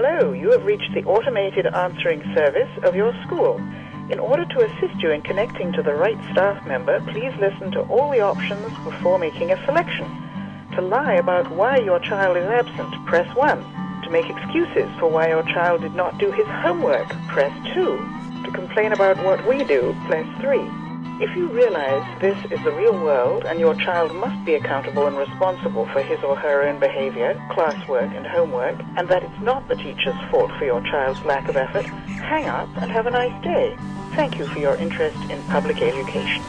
Hello, you have reached the automated answering service of your school. In order to assist you in connecting to the right staff member, please listen to all the options before making a selection. To lie about why your child is absent, press 1. To make excuses for why your child did not do his homework, press 2. To complain about what we do, press 3. If you realize this is the real world and your child must be accountable and responsible for his or her own behavior, classwork, and homework, and that it's not the teacher's fault for your child's lack of effort, hang up and have a nice day. Thank you for your interest in public education.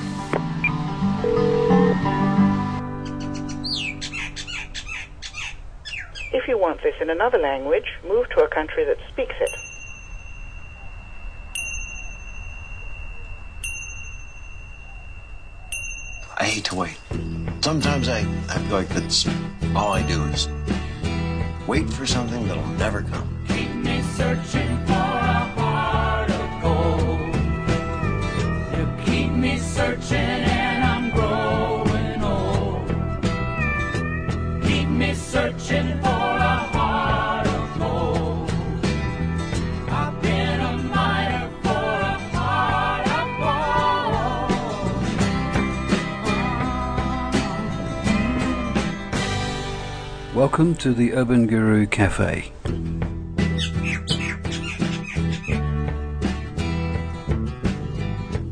If you want this in another language, move to a country that speaks it. Hate to wait. Sometimes I, I feel like that's all I do is wait for something that'll never come. Keep me searching for a heart of gold. You keep me searching Welcome to the Urban Guru Cafe.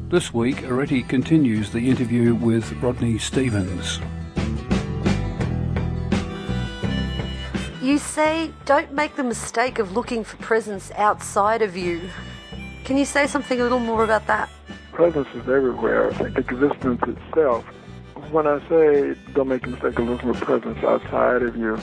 This week, Areti continues the interview with Rodney Stevens. You say don't make the mistake of looking for presence outside of you. Can you say something a little more about that? presence is everywhere. Existence itself. When I say don't make the mistake of looking for presence outside of you,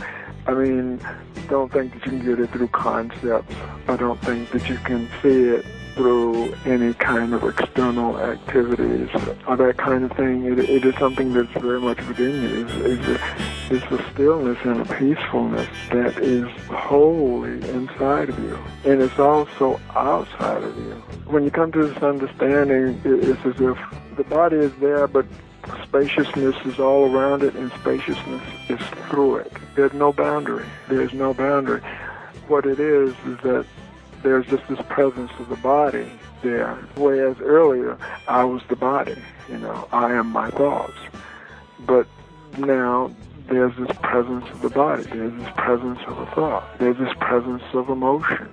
I mean don't think that you can get it through concepts. I don't think that you can see it through any kind of external activities or that kind of thing. It, it is something that's very much within you. It's, it's, a, it's a stillness and a peacefulness that is wholly inside of you. And it's also outside of you. When you come to this understanding, it, it's as if the body is there, but spaciousness is all around it and spaciousness is through it. There's no boundary. There's no boundary. What it is is that there's just this presence of the body there. Whereas earlier, I was the body, you know, I am my thoughts. But now there's this presence of the body, there's this presence of a thought, there's this presence of emotion,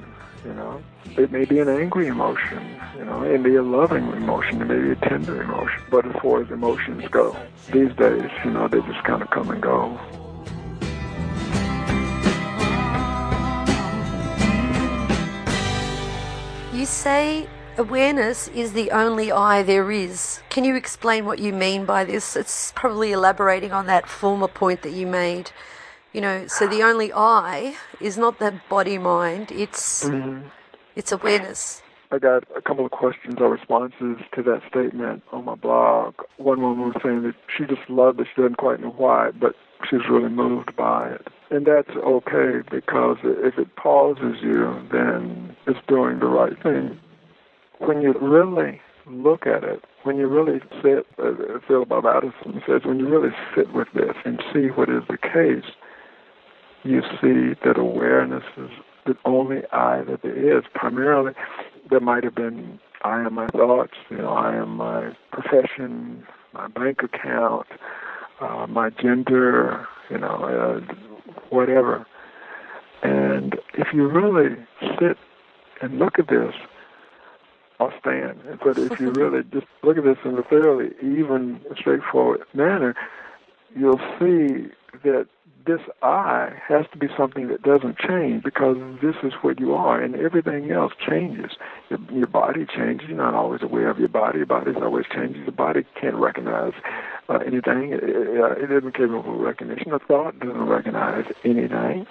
you know. It may be an angry emotion, you know, it may be a loving emotion, it may be a tender emotion. But as far as emotions go, these days, you know, they just kind of come and go. You say awareness is the only I there is. Can you explain what you mean by this? It's probably elaborating on that former point that you made. You know, so the only I is not the body mind, it's mm-hmm. It's awareness. I got a couple of questions or responses to that statement on my blog. One woman was saying that she just loved it. She doesn't quite know why, but she's really moved by it. And that's okay because if it pauses you, then it's doing the right thing. When you really look at it, when you really sit, uh, Phil Bob Adamson says, when you really sit with this and see what is the case, you see that awareness is the only I that there is. Primarily, there might have been I am my thoughts, you know, I am my profession, my bank account, uh, my gender, you know, uh, whatever. And if you really sit and look at this, I'll stand. But if you really just look at this in a fairly even, straightforward manner, you'll see that this I has to be something that doesn't change because this is what you are, and everything else changes. Your, your body changes. You're not always aware of your body. Your body's always changing. The body can't recognize uh, anything. It, it, uh, it isn't capable of recognition. The thought doesn't recognize anything,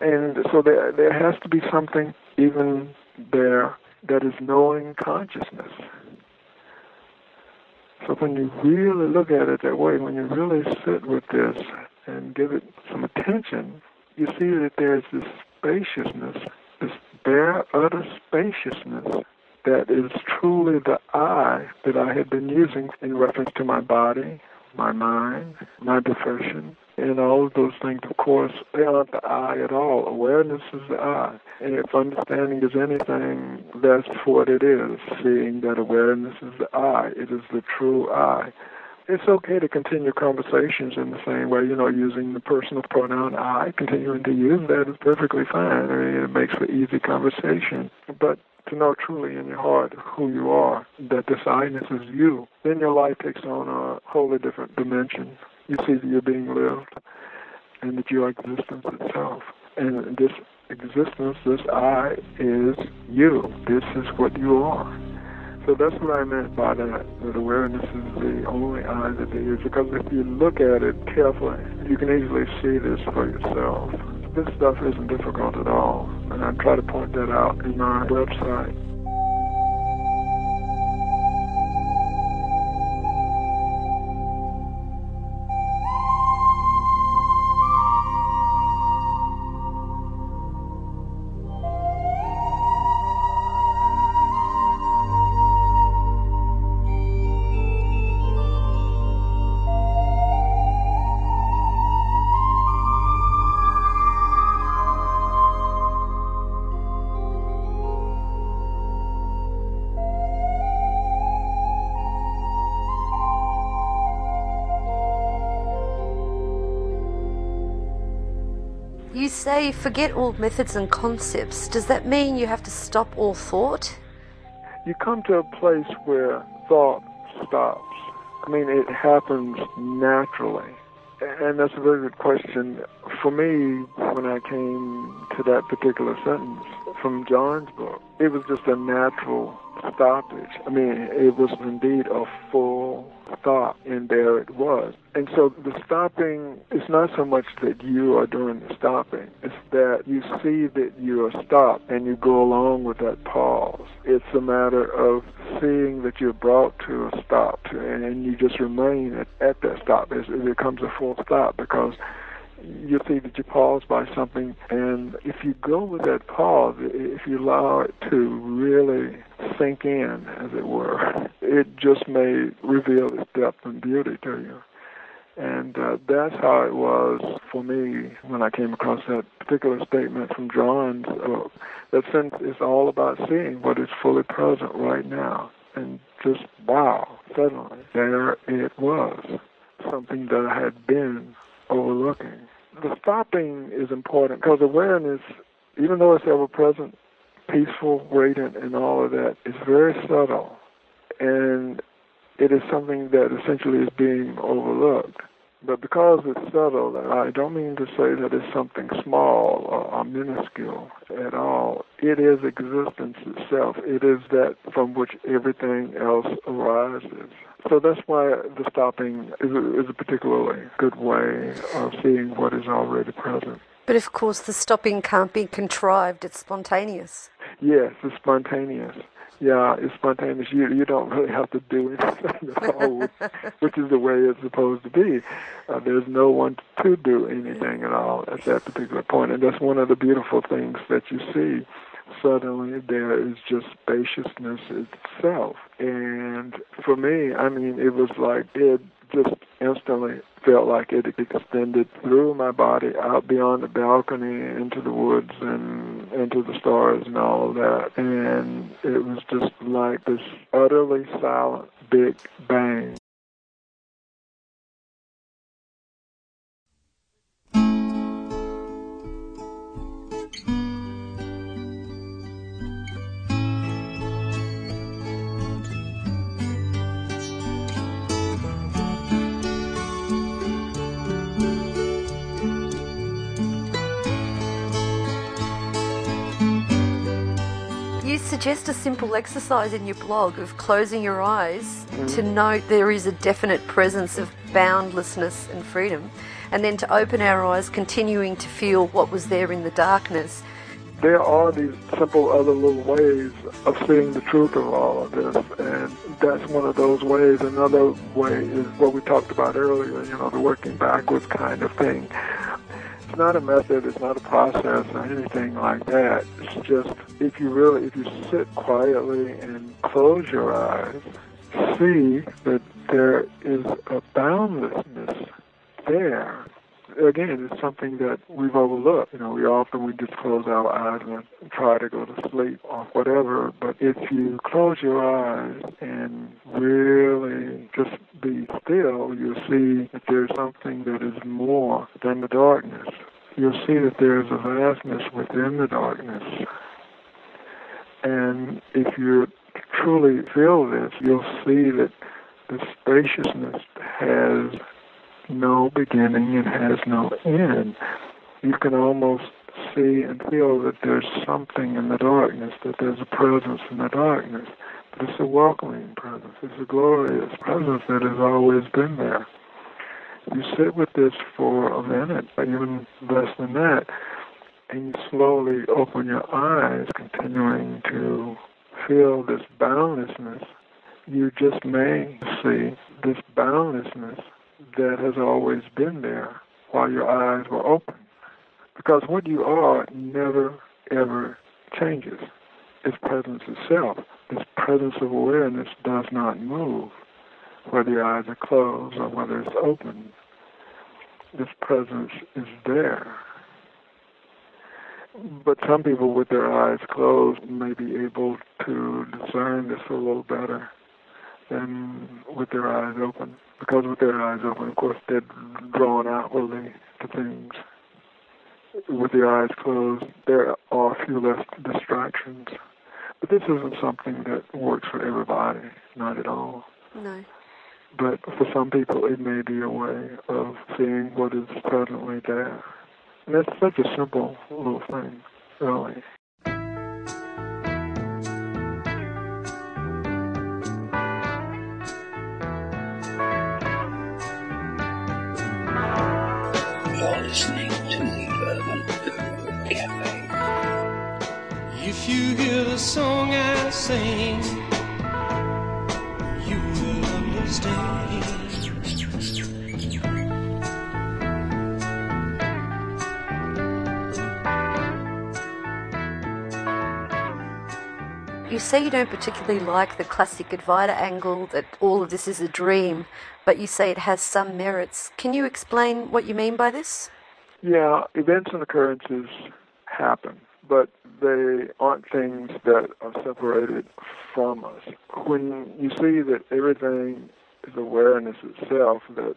and so there there has to be something even there that is knowing consciousness. So when you really look at it that way, when you really sit with this and give it some attention, you see that there's this spaciousness, this bare, utter spaciousness that is truly the I that I had been using in reference to my body, my mind, my profession, And all of those things, of course, they aren't the I at all. Awareness is the I. And if understanding is anything, that's what it is. Seeing that awareness is the I. It is the true I it's okay to continue conversations in the same way, you know, using the personal pronoun I, continuing to use that is perfectly fine. I mean, it makes for easy conversation. But to know truly in your heart who you are, that this I-ness is you, then your life takes on a wholly different dimension. You see that you're being lived and that your existence itself. And this existence, this I, is you. This is what you are. So that's what I meant by that, that awareness is the only I that there is. Because if you look at it carefully, you can easily see this for yourself. This stuff isn't difficult at all. And I try to point that out in my website. Say forget all methods and concepts. Does that mean you have to stop all thought? You come to a place where thought stops. I mean, it happens naturally. And that's a very good question. For me, when I came to that particular sentence from John's book, it was just a natural stoppage. I mean, it was indeed a full stop, and there it was. And so the stopping is not so much that you are doing the stopping, it's that you see that you are stopped and you go along with that pause. It's a matter of seeing that you're brought to a stop, and you just remain at, at that stop. It becomes a full stop because you see that you pause by something, and if you go with that pause, if you allow it to really sink in, as it were, it just may reveal its depth and beauty to you. And uh, that's how it was for me when I came across that particular statement from John's book. That sense is all about seeing what is fully present right now. And just, wow, suddenly there it was, something that I had been overlooking. The stopping is important because awareness, even though it's ever present, peaceful, radiant, and all of that, is very subtle. And it is something that essentially is being overlooked. But because it's subtle, I don't mean to say that it's something small or, or minuscule at all. It is existence itself. It is that from which everything else arises. So that's why the stopping is a, is a particularly good way of seeing what is already present. But of course, the stopping can't be contrived, it's spontaneous. Yes, it's spontaneous. Yeah, it's spontaneous. You you don't really have to do anything at all, which is the way it's supposed to be. Uh, there's no one to do anything at all at that particular point, and that's one of the beautiful things that you see. Suddenly, there is just spaciousness itself, and for me, I mean, it was like it just instantly felt like it extended through my body out beyond the balcony into the woods and into the stars and all of that. And it was just like this utterly silent big bang. Suggest a simple exercise in your blog of closing your eyes to note there is a definite presence of boundlessness and freedom, and then to open our eyes, continuing to feel what was there in the darkness. There are these simple other little ways of seeing the truth of all of this, and that's one of those ways. Another way is what we talked about earlier, you know, the working backwards kind of thing. It's not a method, it's not a process or anything like that. It's just if you really, if you sit quietly and close your eyes, see that there is a boundlessness there. Again, it's something that we've overlooked. You know, we often we just close our eyes and try to go to sleep or whatever. But if you close your eyes and really just be still, you'll see that there's something that is more than the darkness. You'll see that there's a vastness within the darkness. And if you truly feel this, you'll see that the spaciousness has no beginning and has no end. You can almost see and feel that there's something in the darkness, that there's a presence in the darkness. But it's a welcoming presence. It's a glorious presence that has always been there. You sit with this for a minute, even less than that, and you slowly open your eyes, continuing to feel this boundlessness. You just may see this boundlessness that has always been there while your eyes were open. Because what you are never, ever changes. Its presence itself. This presence of awareness does not move, whether your eyes are closed or whether it's open. This presence is there. But some people with their eyes closed may be able to discern this a little better than with their eyes open. Because with their eyes open, of course, they're drawn outwardly to things. With their eyes closed, there are a few less distractions. But this isn't something that works for everybody, not at all. No. But for some people, it may be a way of seeing what is presently there. And that's such a simple little thing, really. You're listening to the Urban Guru Cafe. If you hear the song I sing, you will understand. You say you don't particularly like the classic Advaita angle that all of this is a dream, but you say it has some merits. Can you explain what you mean by this? Yeah, events and occurrences happen, but they aren't things that are separated from us. When you see that everything is awareness itself, that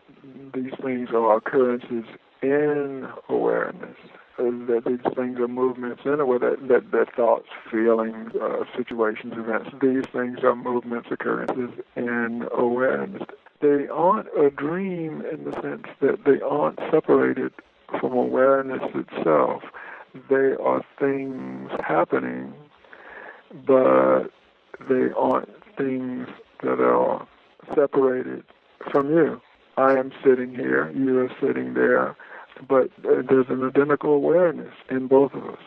these things are occurrences in awareness, that these things are movements in it, that, that, that thoughts, feelings, uh, situations, events, these things are movements, occurrences in awareness. They aren't a dream in the sense that they aren't separated from awareness itself. They are things happening, but they aren't things that are separated from you. I am sitting here, you are sitting there, but there's an identical awareness in both of us,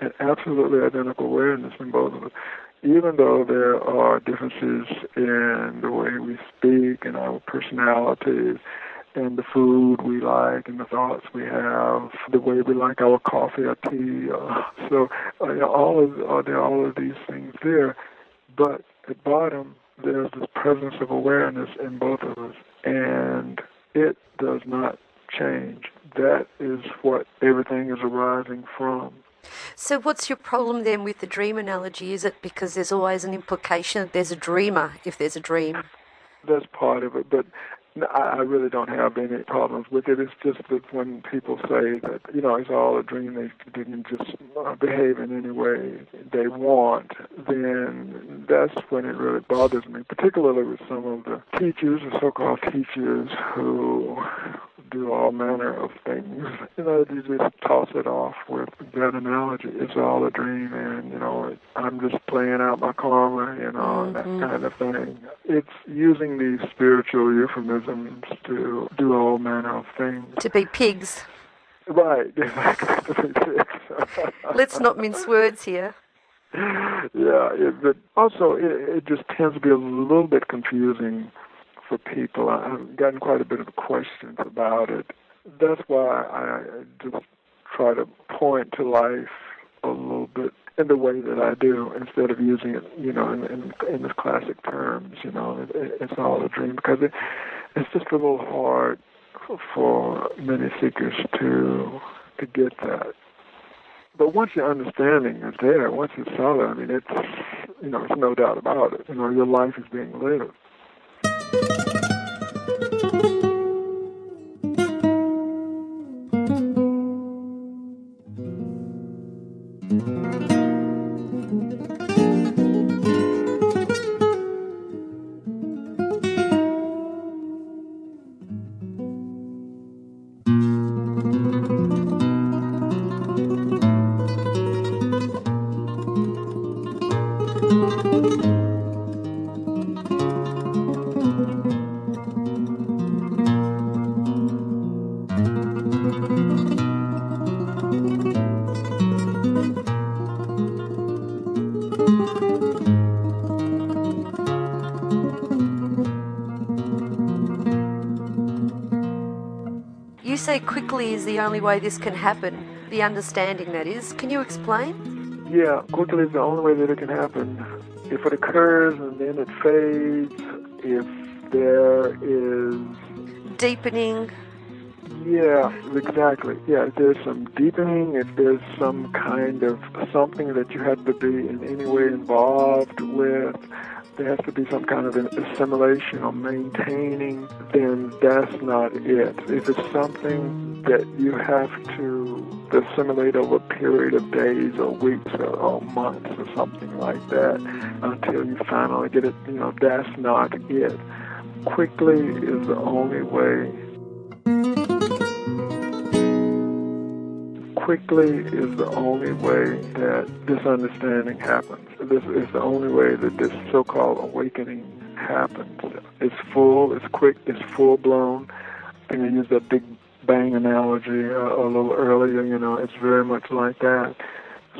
an absolutely identical awareness in both of us. Even though there are differences in the way we speak and our personalities and the food we like and the thoughts we have, the way we like our coffee or tea. Uh, so uh, all of uh, there are all of these things there, but at bottom there's this presence of awareness in both of us, and it does not change. That is what everything is arising from. So, what's your problem then with the dream analogy? Is it because there's always an implication that there's a dreamer if there's a dream? That's part of it, but I really don't have any problems with it. It's just that when people say that, you know, it's all a dream, they didn't just uh, behave in any way they want, then that's when it really bothers me, particularly with some of the teachers, the so-called teachers who do all manner of things. You know, you just toss it off with that analogy. It's all a dream, and you know, I'm just playing out my karma, you know, and that mm-hmm. kind of thing. It's using these spiritual euphemisms to do all manner of things. To be pigs. Right, exactly. Let's not mince words here. yeah, it, but also it, it just tends to be a little bit confusing for people. I've gotten quite a bit of questions about it. That's why I just try to point to life a little bit in the way that I do, instead of using it, you know, in in, in the classic terms. You know, it, it's all a dream because it, it's just a little hard for many seekers to to get that. But once your understanding is there, once it's solid, I mean, it's you know, it's no doubt about it. You know, your life is being lived. You say quickly is the only way this can happen, the understanding that is. Can you explain? Yeah, quickly is the only way that it can happen. If it occurs and then it fades, if there is Deepening. Yeah, exactly. Yeah, if there's some deepening, if there's some kind of something that you have to be in any way involved with, there has to be some kind of an assimilation or maintaining, then that's not it. If it's something that you have to assimilate over a period of days or weeks or, or months or something like that until you finally get it, you know, that's not it. Quickly is the only way quickly is the only way that this understanding happens. This is the only way that this so-called awakening happens. It's full, it's quick, it's full-blown. I think I used that big bang analogy uh, a little earlier, you know, it's very much like that.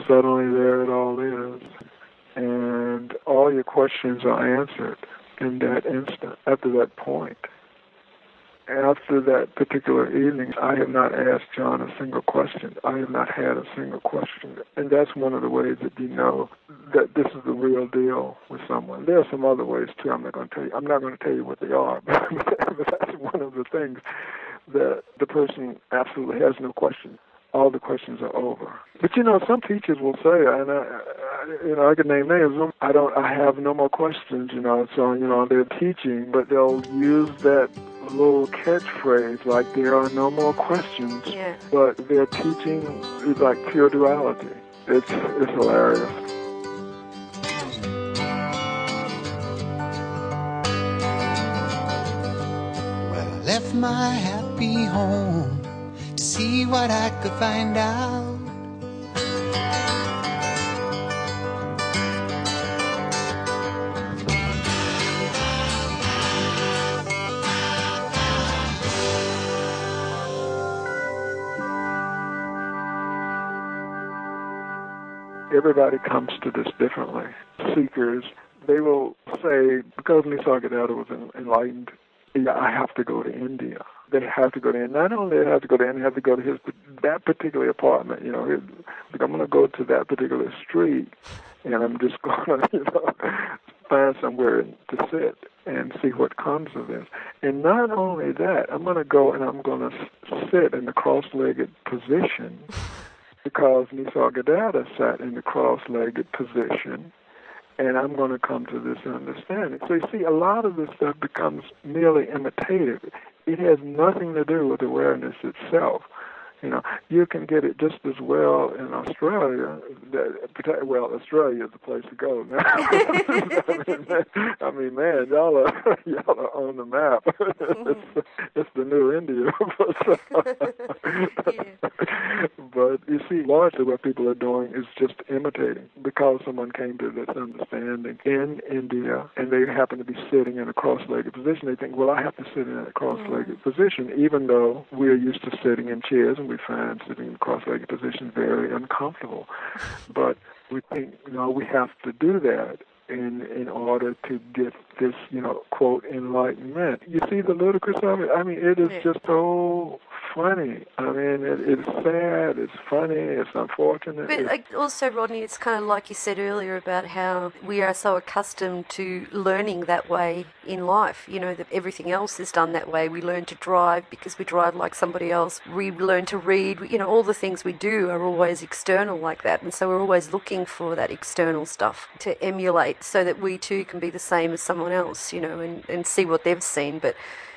Suddenly there it all is. And all your questions are answered in that instant, after that point after that particular evening, I have not asked John a single question. I have not had a single question. And that's one of the ways that you know that this is the real deal with someone. There are some other ways too. I'm not going to tell you. I'm not going to tell you what they are, but that's one of the things that the person absolutely has no question. All the questions are over. But you know, some teachers will say, and I, I, you know, I could name names. I don't. I have no more questions. You know, so you know they're teaching, but they'll use that little catchphrase like there are no more questions, Yeah. but their teaching is like pure duality. It's it's hilarious. Well, I left my happy home to see what I could find out. Everybody comes to this differently. Seekers, they will say, because Nisargadatta was enlightened, yeah, I have to go to India. They have to go to India. Not only they have to go to India, they have to go to his that particular apartment. You know, I'm going to go to that particular street, and I'm just going to, you know, find somewhere to sit and see what comes of this. And not only that, I'm going to go and I'm going to sit in the cross-legged position because Nisargadatta sat in the cross-legged position, and I'm going to come to this understanding. So you see, a lot of this stuff becomes merely imitative. It has nothing to do with awareness itself. You know, you can get it just as well in Australia. That, well, Australia is the place to go now. I, mean, man, I mean, man, y'all are y'all are on the map. it's, it's the new India. Uh, but you see, largely what people are doing is just imitating because someone came to this understanding in India and they happen to be sitting in a cross-legged position. They think, well, I have to sit in a cross-legged position, even though we're used to sitting in chairs and we find sitting in cross-legged position very uncomfortable. But we think, you know, we have to do that in in order to get this, you know, quote enlightenment. You see the ludicrous of it. I mean, it is just so funny. I mean, it, it's sad, it's funny, it's unfortunate. But it's- also, Rodney, it's kind of like you said earlier about how we are so accustomed to learning that way in life. You know, that everything else is done that way. We learn to drive because we drive like somebody else. We learn to read. You know, all the things we do are always external like that. And so we're always looking for that external stuff to emulate so that we too can be the same as someone else, you know, and, and see what they've seen. But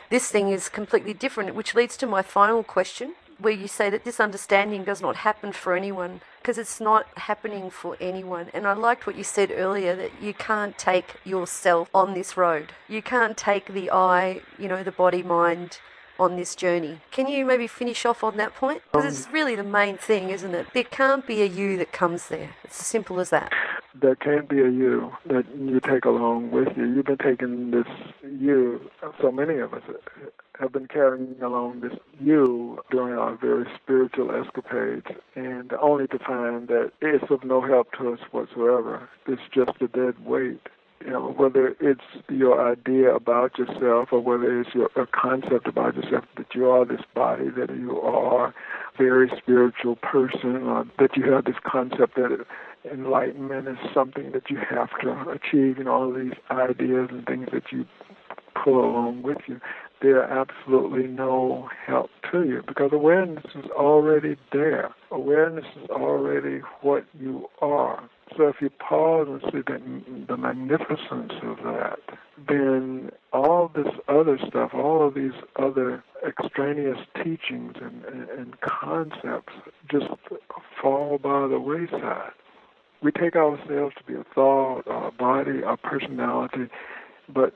this thing is completely different, which leads to my final question, where you say that this understanding does not happen for anyone because it's not happening for anyone. And I liked what you said earlier that you can't take yourself on this road. You can't take the I, you know, the body, mind on this journey. Can you maybe finish off on that point? Because it's um, really the main thing, isn't it? There can't be a you that comes there. It's as simple as that. There can't be a you that you take along with you. You've been taking this you, so many of us have been carrying along this you during our very spiritual escapades, and only to find that it's of no help to us whatsoever. It's just a dead weight. You know, whether it's your idea about yourself or whether it's your a concept about yourself that you are this body, that you are very spiritual person, or that you have this concept that enlightenment is something that you have to achieve, and all these ideas and things that you pull along with you, they're absolutely no help to you because awareness is already there. Awareness is already what you are. So if you pause and see the, the magnificence of that, then all this other stuff, all of these other extraneous teachings and, and, and concepts just fall by the wayside. We take ourselves to be a thought, our body, our personality, but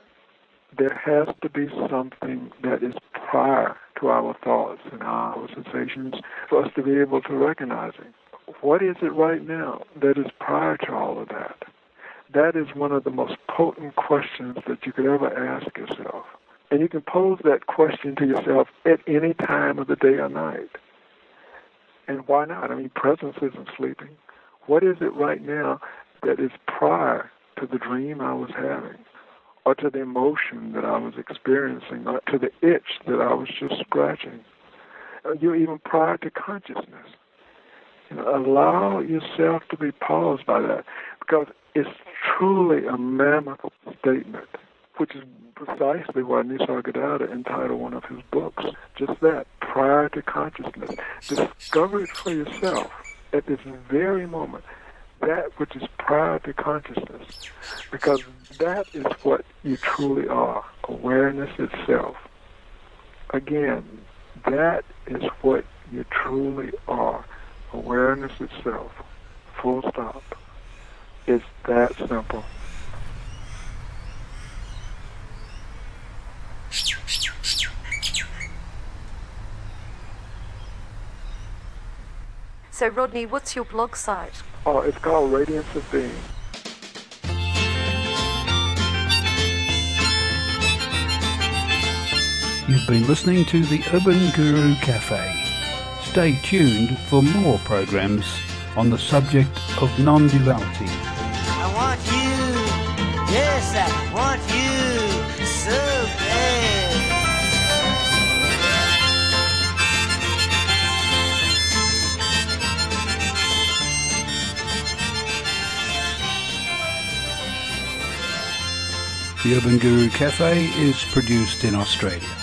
there has to be something that is prior to our thoughts and our sensations for us to be able to recognize it. What is it right now that is prior to all of that? That is one of the most potent questions that you could ever ask yourself. And you can pose that question to yourself at any time of the day or night. And why not? I mean, presence isn't sleeping. What is it right now that is prior to the dream I was having? or to the emotion that I was experiencing, or to the itch that I was just scratching. Uh, You're even prior to consciousness. You know, allow yourself to be paused by that because it's truly a mammoth statement, which is precisely why Nisargadatta entitled one of his books just that, prior to consciousness. Discover it for yourself at this very moment that which is prior to consciousness, because that is what you truly are awareness itself. Again, that is what you truly are awareness itself. Full stop. It's that simple. So, Rodney, what's your blog site? Oh, it's called Radiance of Being. You've been listening to the Urban Guru Cafe. Stay tuned for more programs on the subject of non duality. I want you. Yes, I want you so bad. The Urban Guru Cafe is produced in Australia.